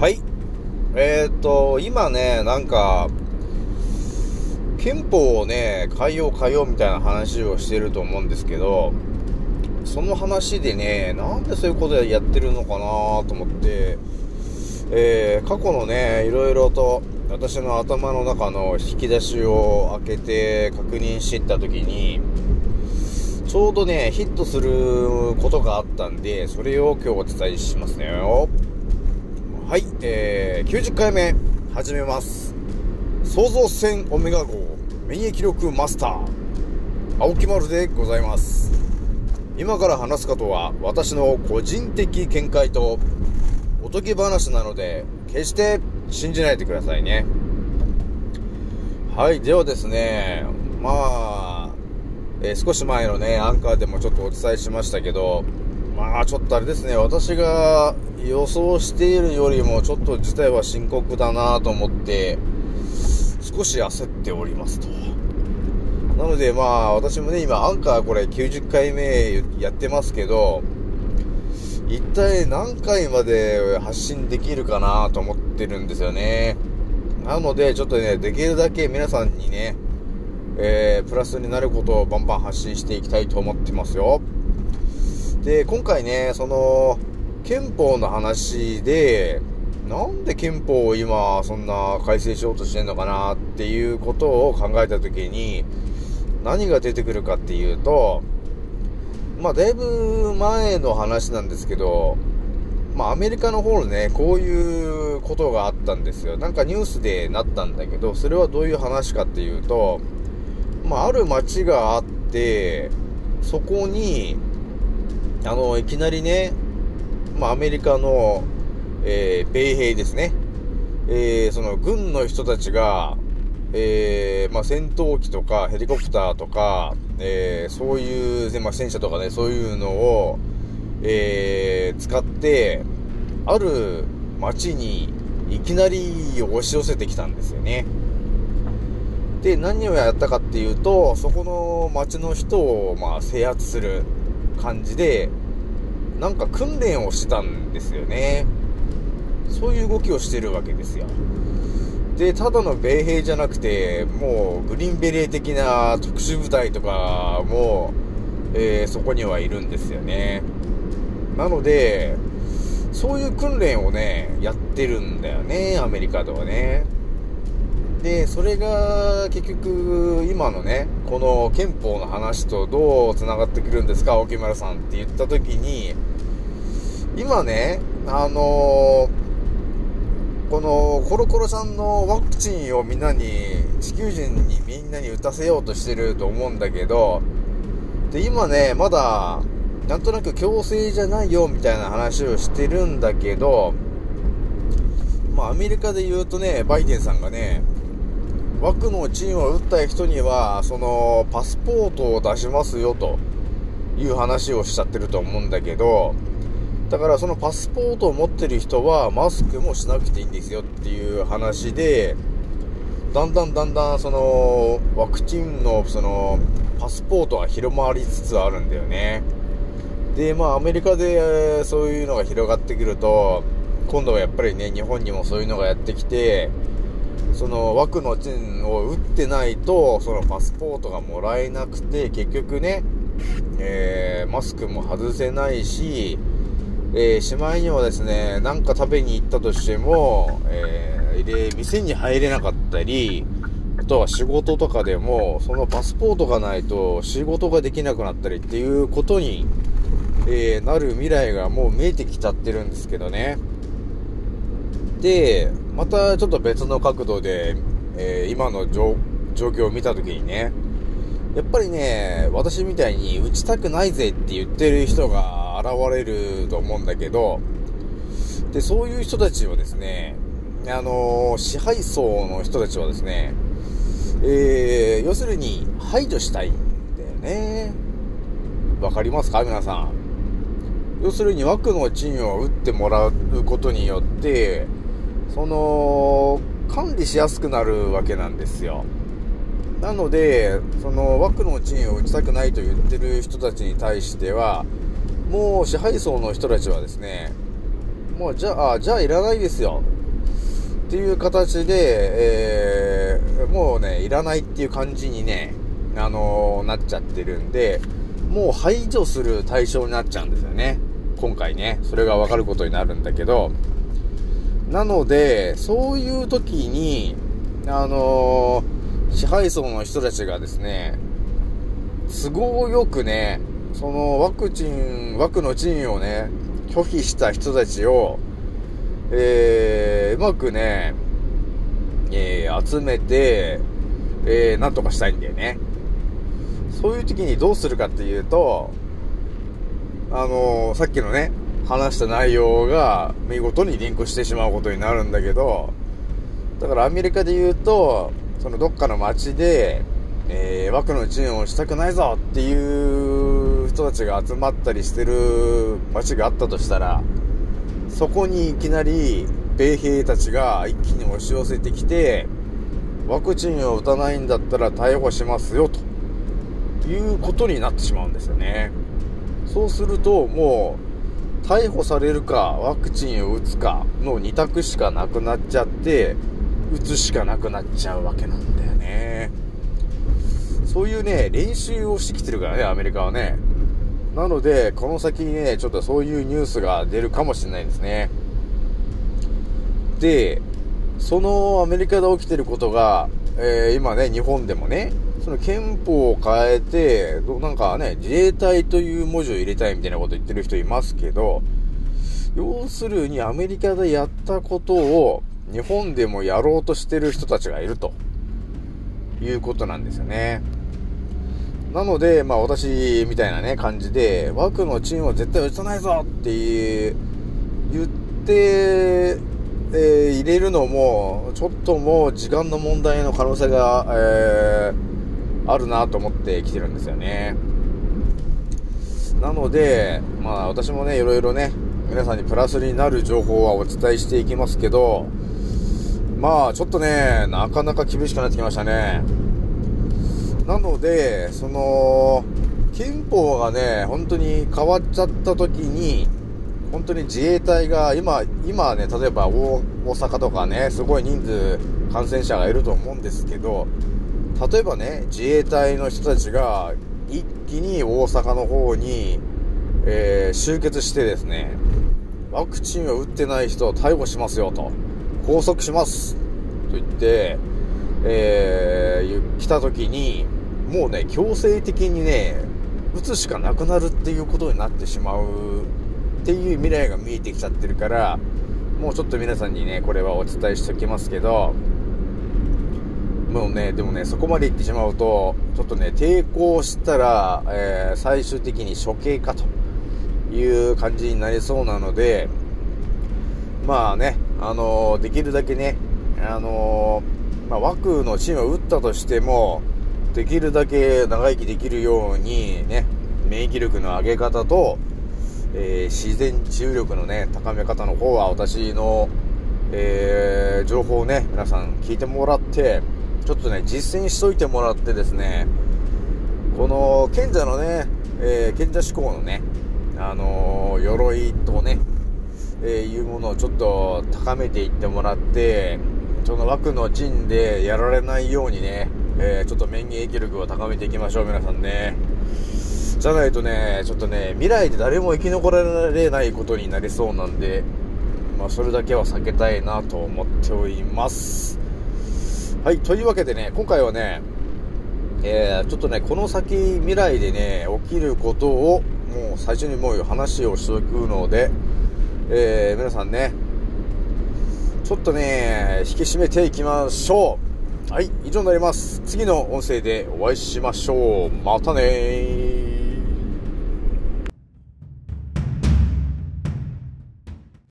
はい。えー、と、今ね、なんか、憲法をね、変えよう変えようみたいな話をしてると思うんですけど、その話でね、なんでそういうことやってるのかなと思って、えー、過去のね、いろいろと私の頭の中の引き出しを開けて確認していったときに、ちょうどね、ヒットすることがあったんで、それを今日お伝えしますね。はい、えー、90回目、始めます。創造船オメガ号、免疫力マスター、青木丸でございます。今から話すことは、私の個人的見解と、おとぎ話なので、決して信じないでくださいね。はい、ではですね、まあ、えー少し前のね、アンカーでもちょっとお伝えしましたけど、まあちょっとあれですね、私が予想しているよりもちょっと事態は深刻だなと思って、少し焦っておりますと。なのでまあ私もね、今アンカーこれ90回目やってますけど、一体何回まで発信できるかなと思ってるんですよね。なので、ちょっとね、できるだけ皆さんにね、えー、プラスになることをバンバン発信していきたいと思ってますよ。で、今回ね、その、憲法の話で、なんで憲法を今、そんな改正しようとしてんのかなっていうことを考えたときに、何が出てくるかっていうと、まあ、だいぶ前の話なんですけど、まあ、アメリカの方でね、こういうことがあったんですよ。なんかニュースでなったんだけど、それはどういう話かっていうと、まあ、ある町があって、そこに、あの、いきなりね、まあ、アメリカの、えー、米兵ですね。えー、その軍の人たちが、えー、まあ、戦闘機とかヘリコプターとか、えー、そういう、まあ、戦車とかね、そういうのを、えー、使って、ある町にいきなり押し寄せてきたんですよね。で、何をやったかっていうと、そこの町の人を、まあ、制圧する感じで、なんか訓練をしてたんですよね。そういう動きをしてるわけですよ。で、ただの米兵じゃなくて、もうグリーンベレー的な特殊部隊とかも、えーそこにはいるんですよね。なので、そういう訓練をね、やってるんだよね、アメリカではね。で、それが結局、今のね、この憲法の話とどう繋がってくるんですか、沖村さんって言った時に、今ね、あのーこのコロコロさんのワクチンをみんなに、地球人にみんなに打たせようとしてると思うんだけど、で、今ね、まだ、なんとなく強制じゃないよみたいな話をしてるんだけど、まあアメリカで言うとね、バイデンさんがね、枠のチンを打った人には、その、パスポートを出しますよという話をしちゃってると思うんだけど、だからそのパスポートを持ってる人はマスクもしなくていいんですよっていう話で、だんだんだんだんそのワクチンのそのパスポートが広まりつつあるんだよね。で、まあアメリカでそういうのが広がってくると、今度はやっぱりね、日本にもそういうのがやってきて、その枠のチンを打ってないと、そのパスポートがもらえなくて、結局ね、えーマスクも外せないし、えーしまいにはですね、なんか食べに行ったとしても、えーで店に入れなかったり、あとは仕事とかでも、そのパスポートがないと仕事ができなくなったりっていうことに、えーなる未来がもう見えてきちゃってるんですけどね。で、またちょっと別の角度で、えー今の状況を見たときにね、やっぱりね、私みたいに打ちたくないぜって言ってる人が現れると思うんだけど、で、そういう人たちはですね、あのー支配層の人たちはですね、えー、要するに排除したいんだよね。わかりますか？皆さん。要するに枠の賃を打ってもらうことによって、その、管理しやすくなるわけなんですよ。なので、その枠の賃を打ちたくないと言ってる人たちに対しては、もう支配層の人たちはですね、もうじゃあ、じゃあいらないですよ。っていう形で、えー、もうね、いらないっていう感じにね、あのー、なっちゃってるんで、もう排除する対象になっちゃうんですよね。今回ね、それがわかることになるんだけど、なので、そういう時に、あのー、支配層の人たちがですね、都合よくね、そのワクチン、枠の賃をね、拒否した人たちを、えー、うまくね、えー、集めて、えー、なんとかしたいんだよね。そういう時にどうするかっていうと、あのー、さっきのね、話した内容が見事にリンクしてしまうことになるんだけど、だからアメリカで言うと、そのどっかの街で、えー、枠のチームをしたくないぞっていう人たちが集まったりしてる街があったとしたら、そこにいきなり米兵たちが一気に押し寄せてきて、ワクチンを打たないんだったら逮捕しますよということになってしまうんですよね。そうするともう逮捕されるかワクチンを打つかの2択しかなくなっちゃって打つしかなくなっちゃうわけなんだよね。そういうね、練習をしてきてるからね、アメリカはね。なので、この先にね、ちょっとそういうニュースが出るかもしれないですね。で、そのアメリカで起きてることが、えー、今ね、日本でもね、その憲法を変えて、なんかね、自衛隊という文字を入れたいみたいなこと言ってる人いますけど、要するにアメリカでやったことを日本でもやろうとしてる人たちがいるということなんですよね。なので、まあ私みたいなね、感じで、枠のチームを絶対打たないぞっていう言って、えー、入れるのも、ちょっともう時間の問題の可能性が、えー、あるなと思ってきてるんですよね。なので、まあ私もね、いろいろね、皆さんにプラスになる情報はお伝えしていきますけど、まあちょっとね、なかなか厳しくなってきましたね。なので、その、憲法がね、本当に変わっちゃった時に、本当に自衛隊が今、今ね、例えば大阪とかね、すごい人数感染者がいると思うんですけど、例えばね、自衛隊の人たちが一気に大阪の方に、えー、集結してですね、ワクチンを打ってない人を逮捕しますよと、拘束しますと言って、えー、来た時に、もうね、強制的にね、打つしかなくなるっていうことになってしまうっていう未来が見えてきちゃってるから、もうちょっと皆さんにね、これはお伝えしておきますけど、もうね、でもね、そこまで行ってしまうと、ちょっとね、抵抗したら、えー、最終的に処刑かという感じになりそうなので、まあね、あのー、できるだけね、あのー、まあ、枠のチームを打ったとしても、できるだけ長生きできるようにね、免疫力の上げ方と、えー、自然治癒力のね、高め方の方は私の、えー、情報をね、皆さん聞いてもらって、ちょっとね、実践しといてもらってですね、この賢者のね、えー、賢者志向のね、あのー、鎧とね、えいうものをちょっと高めていってもらって、その枠の陣でやられないようにね、えちょっと免疫力を高めていきましょう、皆さんね。じゃないとね、ちょっとね、未来で誰も生き残られないことになりそうなんで、まあ、それだけは避けたいなと思っております。はい、というわけでね、今回はね、えー、ちょっとね、この先未来でね、起きることを、もう最初にもう話をしておくので、えー、皆さんね、ちょっとね、引き締めていきましょう。はい、以上になります。次の音声でお会いしましょう。またね